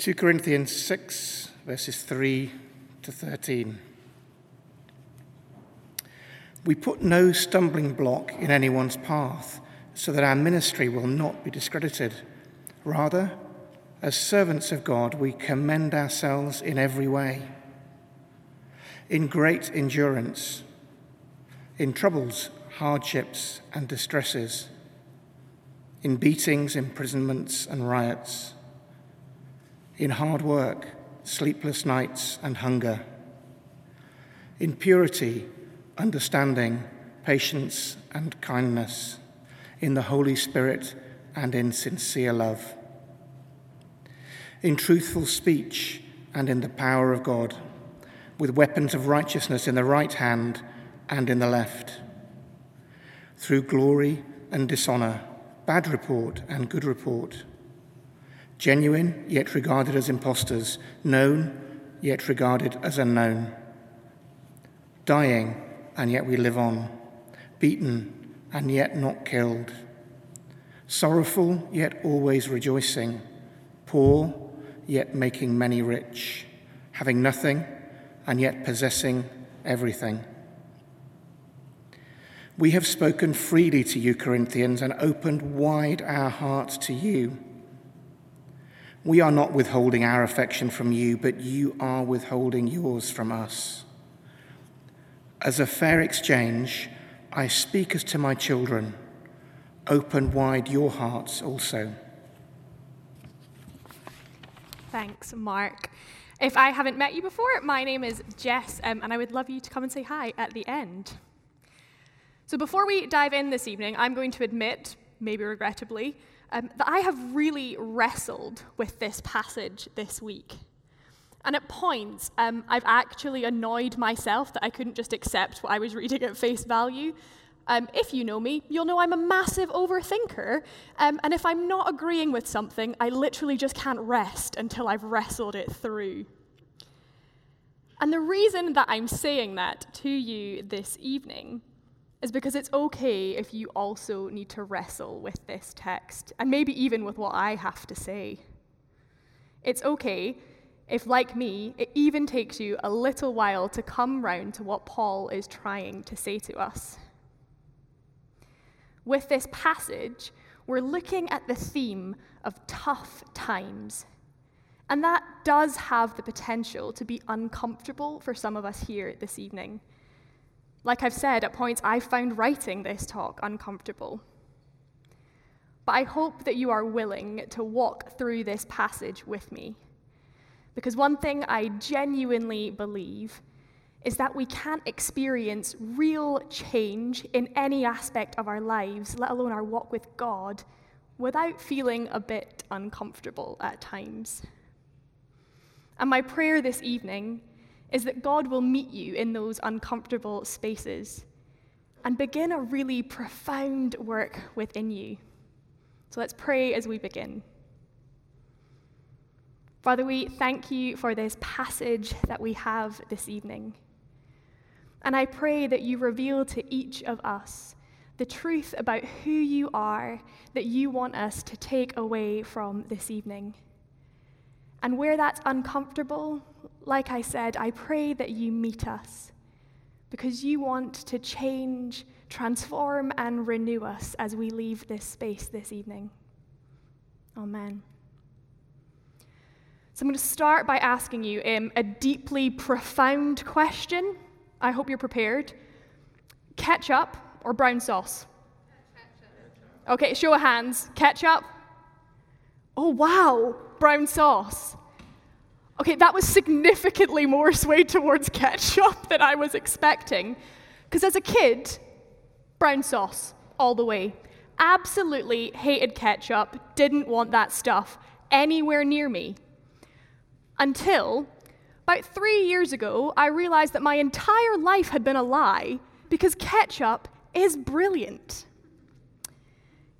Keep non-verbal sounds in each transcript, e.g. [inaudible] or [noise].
2 Corinthians 6, verses 3 to 13. We put no stumbling block in anyone's path so that our ministry will not be discredited. Rather, as servants of God, we commend ourselves in every way. In great endurance, in troubles, hardships, and distresses, in beatings, imprisonments, and riots, in hard work, sleepless nights, and hunger, in purity, understanding, patience, and kindness, in the Holy Spirit, and in sincere love. In truthful speech and in the power of God, with weapons of righteousness in the right hand and in the left, through glory and dishonor, bad report and good report, genuine yet regarded as impostors, known yet regarded as unknown, dying and yet we live on, beaten and yet not killed, sorrowful yet always rejoicing, poor yet making many rich, having nothing, and yet possessing everything. We have spoken freely to you, Corinthians, and opened wide our hearts to you. We are not withholding our affection from you, but you are withholding yours from us. As a fair exchange, I speak as to my children. Open wide your hearts also. Thanks, Mark. If I haven't met you before, my name is Jess, um, and I would love you to come and say hi at the end. So, before we dive in this evening, I'm going to admit, maybe regrettably, um, that I have really wrestled with this passage this week. And at points, um, I've actually annoyed myself that I couldn't just accept what I was reading at face value um, if you know me, you'll know I'm a massive overthinker. Um, and if I'm not agreeing with something, I literally just can't rest until I've wrestled it through. And the reason that I'm saying that to you this evening is because it's okay if you also need to wrestle with this text, and maybe even with what I have to say. It's okay if, like me, it even takes you a little while to come round to what Paul is trying to say to us. With this passage, we're looking at the theme of tough times. And that does have the potential to be uncomfortable for some of us here this evening. Like I've said, at points I found writing this talk uncomfortable. But I hope that you are willing to walk through this passage with me. Because one thing I genuinely believe is that we can't experience real change in any aspect of our lives, let alone our walk with God, without feeling a bit uncomfortable at times. And my prayer this evening is that God will meet you in those uncomfortable spaces and begin a really profound work within you. So let's pray as we begin. Father, we thank you for this passage that we have this evening. And I pray that you reveal to each of us the truth about who you are that you want us to take away from this evening. And where that's uncomfortable, like I said, I pray that you meet us because you want to change, transform, and renew us as we leave this space this evening. Amen. So I'm going to start by asking you um, a deeply profound question I hope you're prepared. Ketchup or brown sauce? Okay, show of hands. Ketchup? Oh, wow, brown sauce. Okay, that was significantly more swayed towards ketchup [laughs] than I was expecting. Because as a kid, brown sauce all the way. Absolutely hated ketchup, didn't want that stuff anywhere near me. Until about three years ago, I realized that my entire life had been a lie because ketchup is brilliant.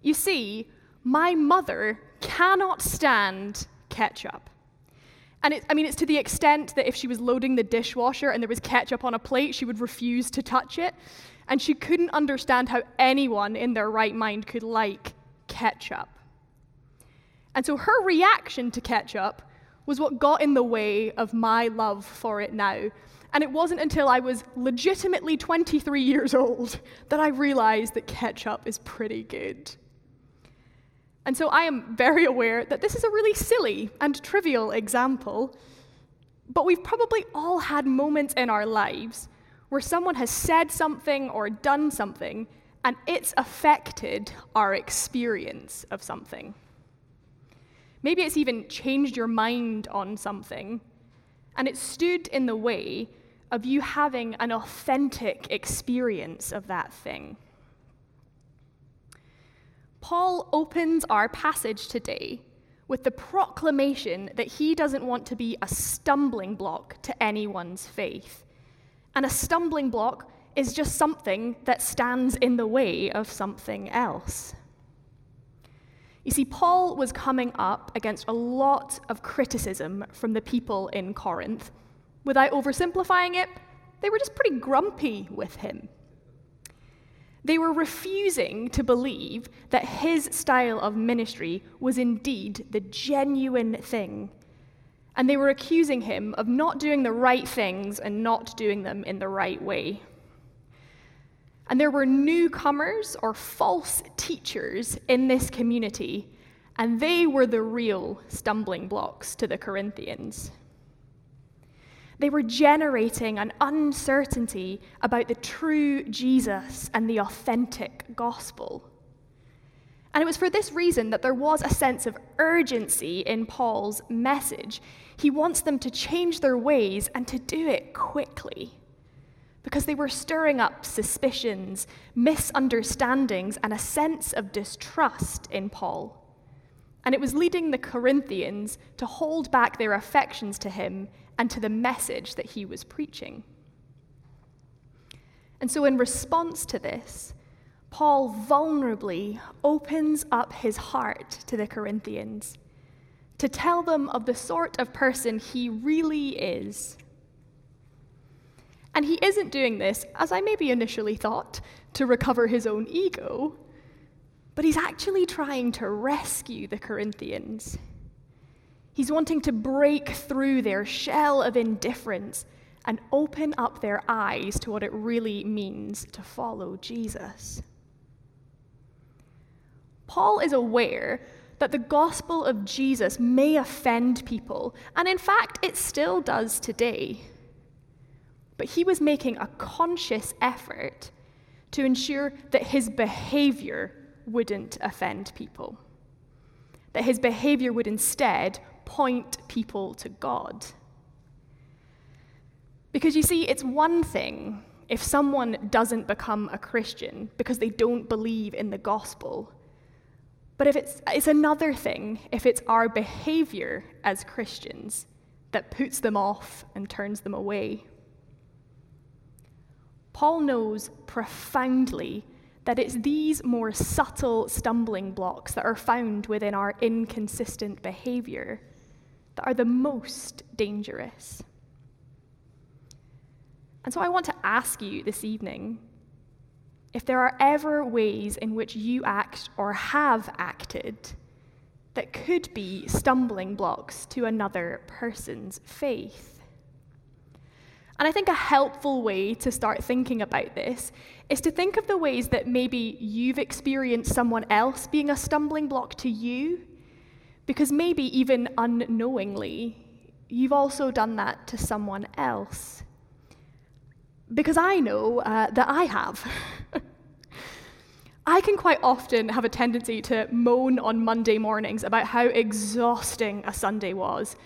You see, my mother cannot stand ketchup. And it, I mean, it's to the extent that if she was loading the dishwasher and there was ketchup on a plate, she would refuse to touch it. And she couldn't understand how anyone in their right mind could like ketchup. And so her reaction to ketchup was what got in the way of my love for it now. And it wasn't until I was legitimately 23 years old that I realized that ketchup is pretty good. And so I am very aware that this is a really silly and trivial example, but we've probably all had moments in our lives where someone has said something or done something and it's affected our experience of something. Maybe it's even changed your mind on something, and it stood in the way of you having an authentic experience of that thing. Paul opens our passage today with the proclamation that he doesn't want to be a stumbling block to anyone's faith. And a stumbling block is just something that stands in the way of something else. You see, Paul was coming up against a lot of criticism from the people in Corinth. Without oversimplifying it, they were just pretty grumpy with him. They were refusing to believe that his style of ministry was indeed the genuine thing. And they were accusing him of not doing the right things and not doing them in the right way. And there were newcomers or false teachers in this community, and they were the real stumbling blocks to the Corinthians. They were generating an uncertainty about the true Jesus and the authentic gospel. And it was for this reason that there was a sense of urgency in Paul's message. He wants them to change their ways and to do it quickly because they were stirring up suspicions, misunderstandings, and a sense of distrust in Paul. And it was leading the Corinthians to hold back their affections to him and to the message that he was preaching. And so, in response to this, Paul vulnerably opens up his heart to the Corinthians to tell them of the sort of person he really is and he isn't doing this, as I maybe initially thought, to recover his own ego, but he's actually trying to rescue the Corinthians. He's wanting to break through their shell of indifference and open up their eyes to what it really means to follow Jesus. Paul is aware that the gospel of Jesus may offend people, and in fact, it still does today but he was making a conscious effort to ensure that his behavior wouldn't offend people, that his behavior would instead point people to God. Because you see, it's one thing if someone doesn't become a Christian because they don't believe in the gospel. But if it's, it's another thing if it's our behavior as Christians that puts them off and turns them away. Paul knows profoundly that it's these more subtle stumbling blocks that are found within our inconsistent behavior that are the most dangerous. And so I want to ask you this evening if there are ever ways in which you act or have acted that could be stumbling blocks to another person's faith. And I think a helpful way to start thinking about this is to think of the ways that maybe you've experienced someone else being a stumbling block to you, because maybe even unknowingly, you've also done that to someone else. Because I know uh, that I have. [laughs] I can quite often have a tendency to moan on Monday mornings about how exhausting a Sunday was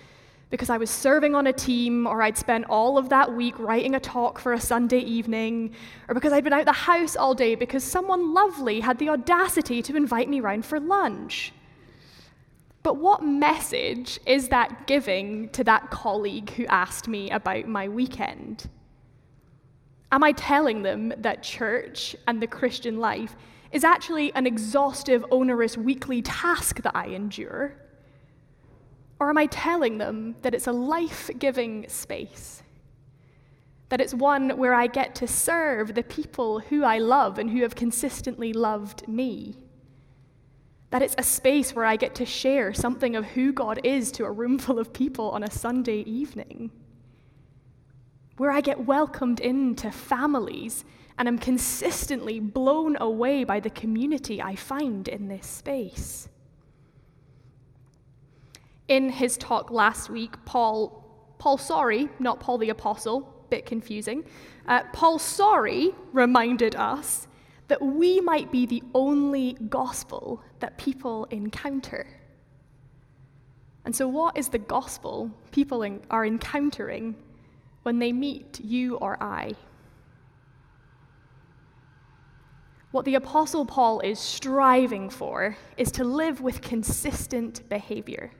because I was serving on a team, or I'd spent all of that week writing a talk for a Sunday evening, or because I'd been out the house all day because someone lovely had the audacity to invite me round for lunch. But what message is that giving to that colleague who asked me about my weekend? Am I telling them that church and the Christian life is actually an exhaustive, onerous weekly task that I endure? Or am I telling them that it's a life giving space? That it's one where I get to serve the people who I love and who have consistently loved me? That it's a space where I get to share something of who God is to a room full of people on a Sunday evening, where I get welcomed into families and am consistently blown away by the community I find in this space. In his talk last week, Paul, Paul Sorry, not Paul the Apostle, bit confusing, uh, Paul Sorry reminded us that we might be the only gospel that people encounter. And so, what is the gospel people are encountering when they meet you or I? What the Apostle Paul is striving for is to live with consistent behavior.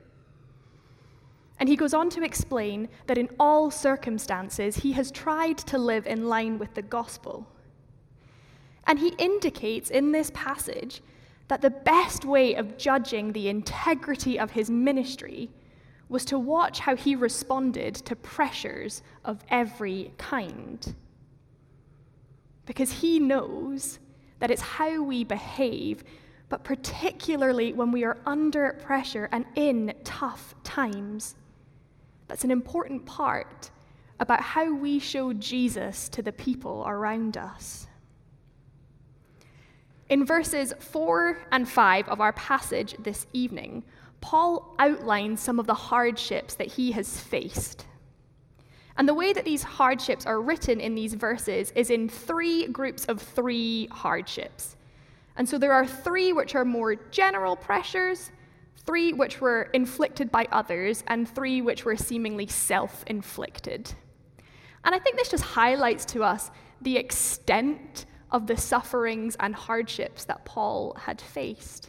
And he goes on to explain that in all circumstances, he has tried to live in line with the gospel. And he indicates in this passage that the best way of judging the integrity of his ministry was to watch how he responded to pressures of every kind. Because he knows that it's how we behave, but particularly when we are under pressure and in tough times. That's an important part about how we show Jesus to the people around us. In verses 4 and 5 of our passage this evening, Paul outlines some of the hardships that he has faced. And the way that these hardships are written in these verses is in three groups of three hardships. And so there are three which are more general pressures, three which were inflicted by others, and three which were seemingly self inflicted. And I think this just highlights to us the extent of the sufferings and hardships that Paul had faced.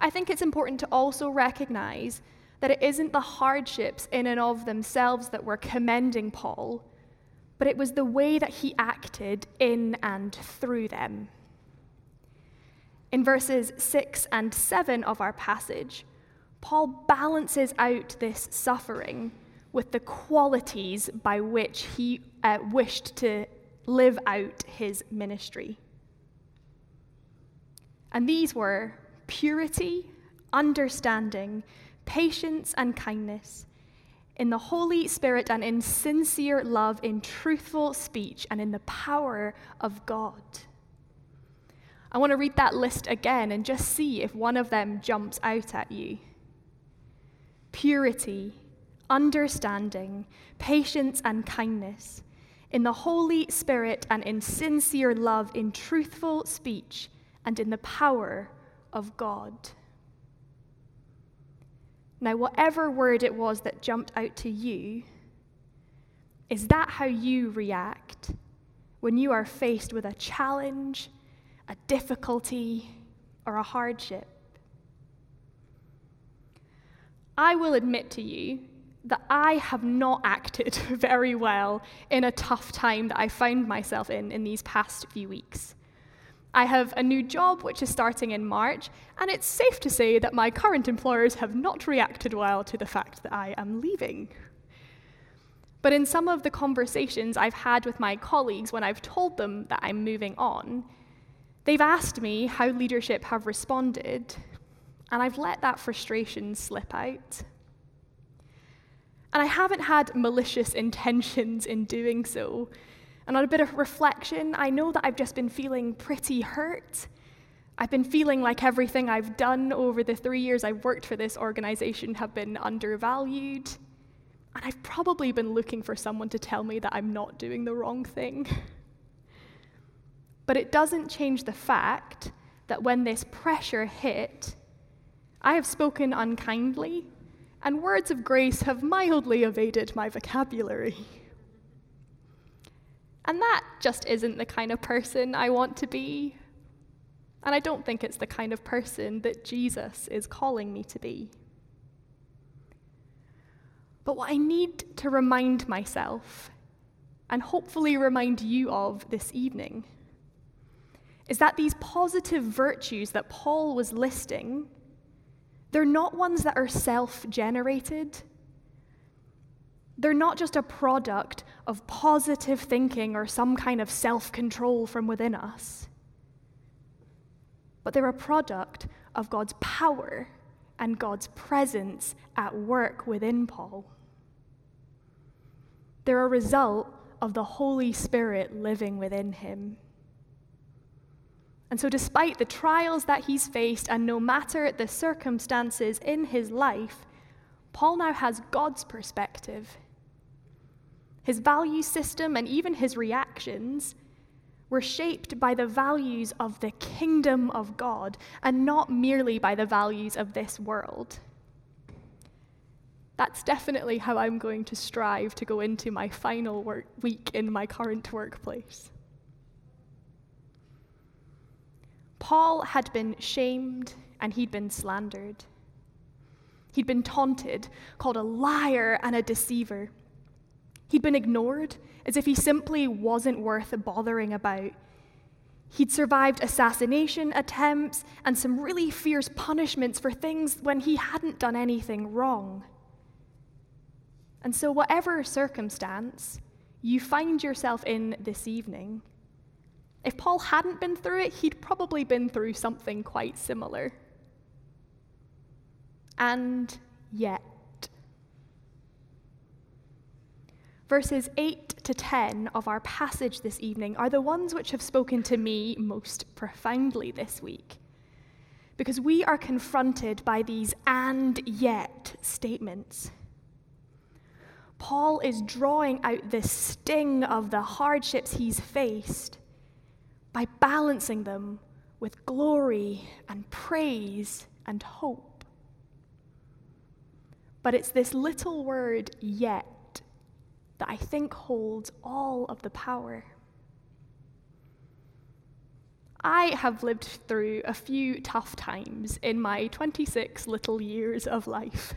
I think it's important to also recognize that it isn't the hardships in and of themselves that were commending Paul, but it was the way that he acted in and through them. In verses 6 and 7 of our passage, Paul balances out this suffering with the qualities by which he uh, wished to live out his ministry. And these were purity, understanding, patience, and kindness, in the Holy Spirit and in sincere love, in truthful speech, and in the power of God. I want to read that list again and just see if one of them jumps out at you. Purity, understanding, patience, and kindness, in the Holy Spirit and in sincere love, in truthful speech, and in the power of God. Now, whatever word it was that jumped out to you, is that how you react when you are faced with a challenge, a difficulty, or a hardship? I will admit to you that I have not acted [laughs] very well in a tough time that I found myself in in these past few weeks. I have a new job which is starting in March, and it's safe to say that my current employers have not reacted well to the fact that I am leaving. But in some of the conversations I've had with my colleagues when I've told them that I'm moving on, they've asked me how leadership have responded, and I've let that frustration slip out. And I haven't had malicious intentions in doing so. And on a bit of reflection, I know that I've just been feeling pretty hurt. I've been feeling like everything I've done over the three years I've worked for this organization have been undervalued. And I've probably been looking for someone to tell me that I'm not doing the wrong thing. But it doesn't change the fact that when this pressure hit, I have spoken unkindly, and words of grace have mildly evaded my vocabulary. And that just isn't the kind of person I want to be. And I don't think it's the kind of person that Jesus is calling me to be. But what I need to remind myself, and hopefully remind you of this evening, is that these positive virtues that Paul was listing, they're not ones that are self generated. They're not just a product of positive thinking or some kind of self control from within us, but they're a product of God's power and God's presence at work within Paul. They're a result of the Holy Spirit living within him. And so, despite the trials that he's faced, and no matter the circumstances in his life, Paul now has God's perspective. His value system and even his reactions were shaped by the values of the kingdom of God and not merely by the values of this world. That's definitely how I'm going to strive to go into my final work week in my current workplace. Paul had been shamed and he'd been slandered. He'd been taunted, called a liar and a deceiver. He'd been ignored as if he simply wasn't worth bothering about. He'd survived assassination attempts and some really fierce punishments for things when he hadn't done anything wrong. And so, whatever circumstance you find yourself in this evening, if Paul hadn't been through it, he'd probably been through something quite similar. And yet, verses 8 to 10 of our passage this evening are the ones which have spoken to me most profoundly this week. Because we are confronted by these and yet statements. Paul is drawing out the sting of the hardships he's faced by balancing them with glory and praise and hope. But it's this little word, yet, that I think holds all of the power. I have lived through a few tough times in my 26 little years of life.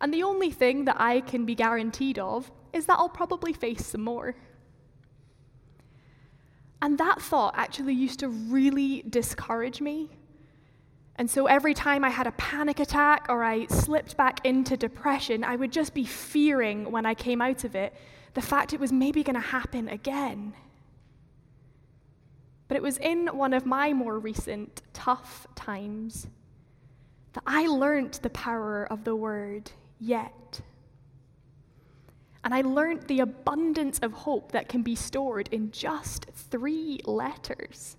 And the only thing that I can be guaranteed of is that I'll probably face some more. And that thought actually used to really discourage me. And so every time I had a panic attack or I slipped back into depression, I would just be fearing when I came out of it the fact it was maybe going to happen again. But it was in one of my more recent tough times that I learnt the power of the word yet. And I learned the abundance of hope that can be stored in just three letters.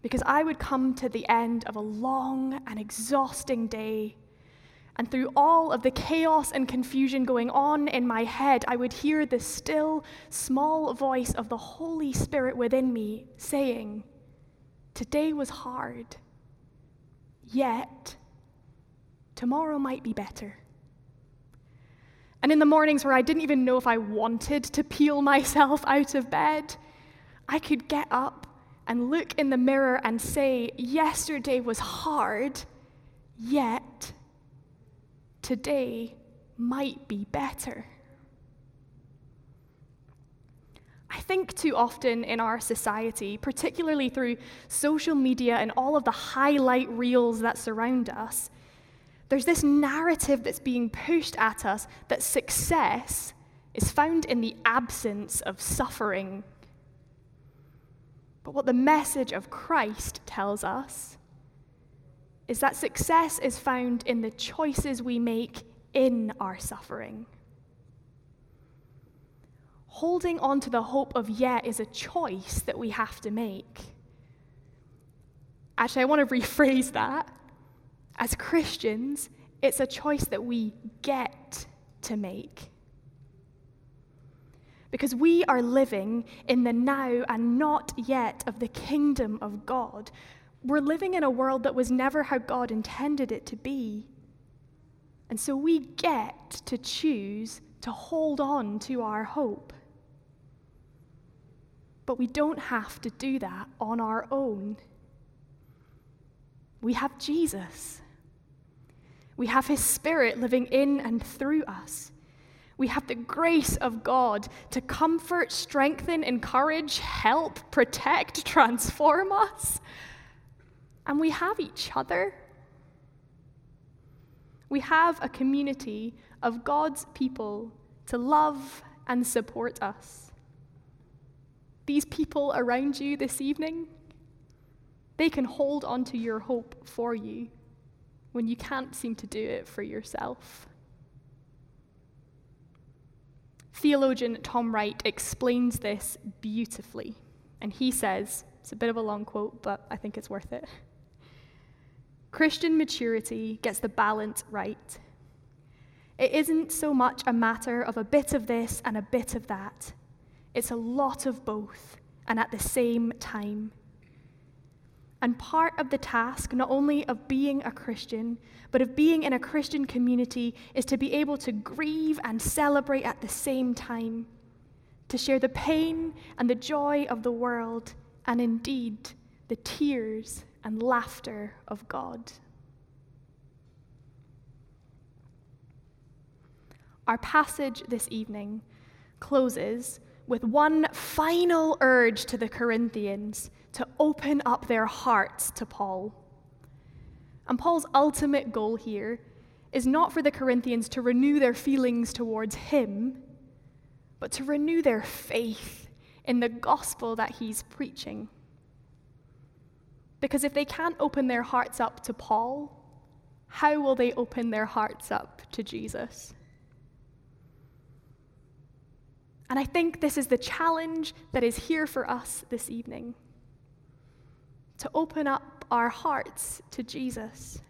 Because I would come to the end of a long and exhausting day, and through all of the chaos and confusion going on in my head, I would hear the still, small voice of the Holy Spirit within me saying, Today was hard, yet tomorrow might be better. And in the mornings where I didn't even know if I wanted to peel [laughs] myself out of bed, I could get up and look in the mirror and say, Yesterday was hard, yet today might be better. I think too often in our society, particularly through social media and all of the highlight reels that surround us, there's this narrative that's being pushed at us that success is found in the absence of suffering. But what the message of Christ tells us is that success is found in the choices we make in our suffering. Holding on to the hope of yet is a choice that we have to make. Actually, I want to rephrase that. As Christians, it's a choice that we get to make. Because we are living in the now and not yet of the kingdom of God. We're living in a world that was never how God intended it to be. And so we get to choose to hold on to our hope. But we don't have to do that on our own. We have Jesus. We have His Spirit living in and through us. We have the grace of God to comfort, strengthen, encourage, help, protect, [laughs] transform us. And we have each other. We have a community of God's people to love and support us. These people around you this evening, They can hold onto your hope for you when you can't seem to do it for yourself. Theologian Tom Wright explains this beautifully, and he says it's a bit of a long quote, but I think it's worth it. Christian maturity gets the balance right. It isn't so much a matter of a bit of this and a bit of that, it's a lot of both and at the same time. And part of the task, not only of being a Christian, but of being in a Christian community, is to be able to grieve and celebrate at the same time, to share the pain and the joy of the world, and indeed the tears and laughter of God. Our passage this evening closes with one final urge to the Corinthians to open up their hearts to Paul. And Paul's ultimate goal here is not for the Corinthians to renew their feelings towards him, but to renew their faith in the gospel that he's preaching. Because if they can't open their hearts up to Paul, how will they open their hearts up to Jesus? And I think this is the challenge that is here for us this evening to open up our hearts to Jesus.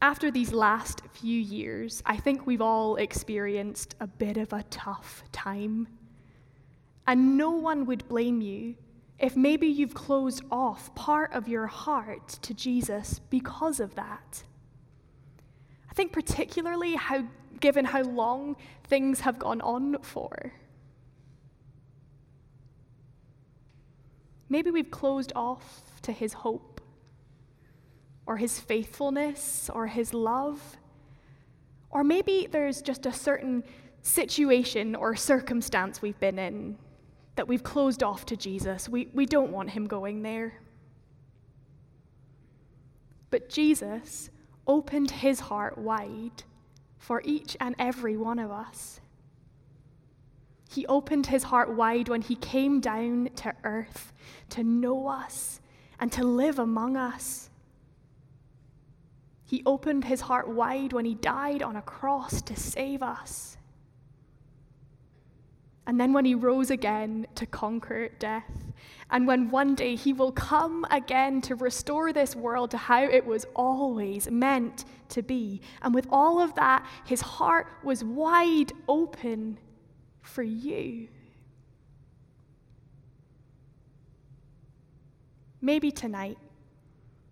After these last few years, I think we've all experienced a bit of a tough time. And no one would blame you if maybe you've closed off part of your heart to Jesus because of that. I think, particularly, how, given how long things have gone on for. Maybe we've closed off to his hope, or his faithfulness, or his love. Or maybe there's just a certain situation or circumstance we've been in that we've closed off to Jesus. We, we don't want him going there. But Jesus opened his heart wide for each and every one of us. He opened his heart wide when he came down to earth to know us and to live among us. He opened his heart wide when he died on a cross to save us. And then when he rose again to conquer death. And when one day he will come again to restore this world to how it was always meant to be. And with all of that, his heart was wide open for you. Maybe tonight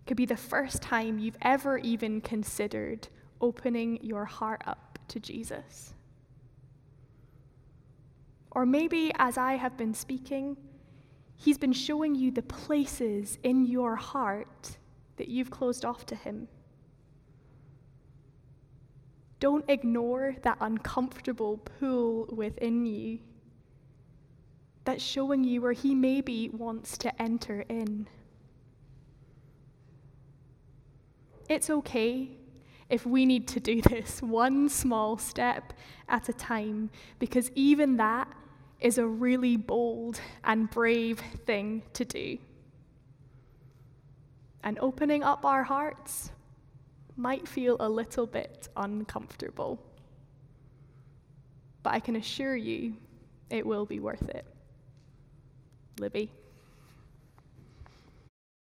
could be the first time you've ever even considered opening your heart up to Jesus. Or maybe as I have been speaking, He's been showing you the places in your heart that you've closed off to Him. Don't ignore that uncomfortable pull within you that's showing you where He maybe wants to enter in. It's okay if we need to do this one small step at a time, because even that is a really bold and brave thing to do. And opening up our hearts might feel a little bit uncomfortable. But I can assure you it will be worth it. Libby.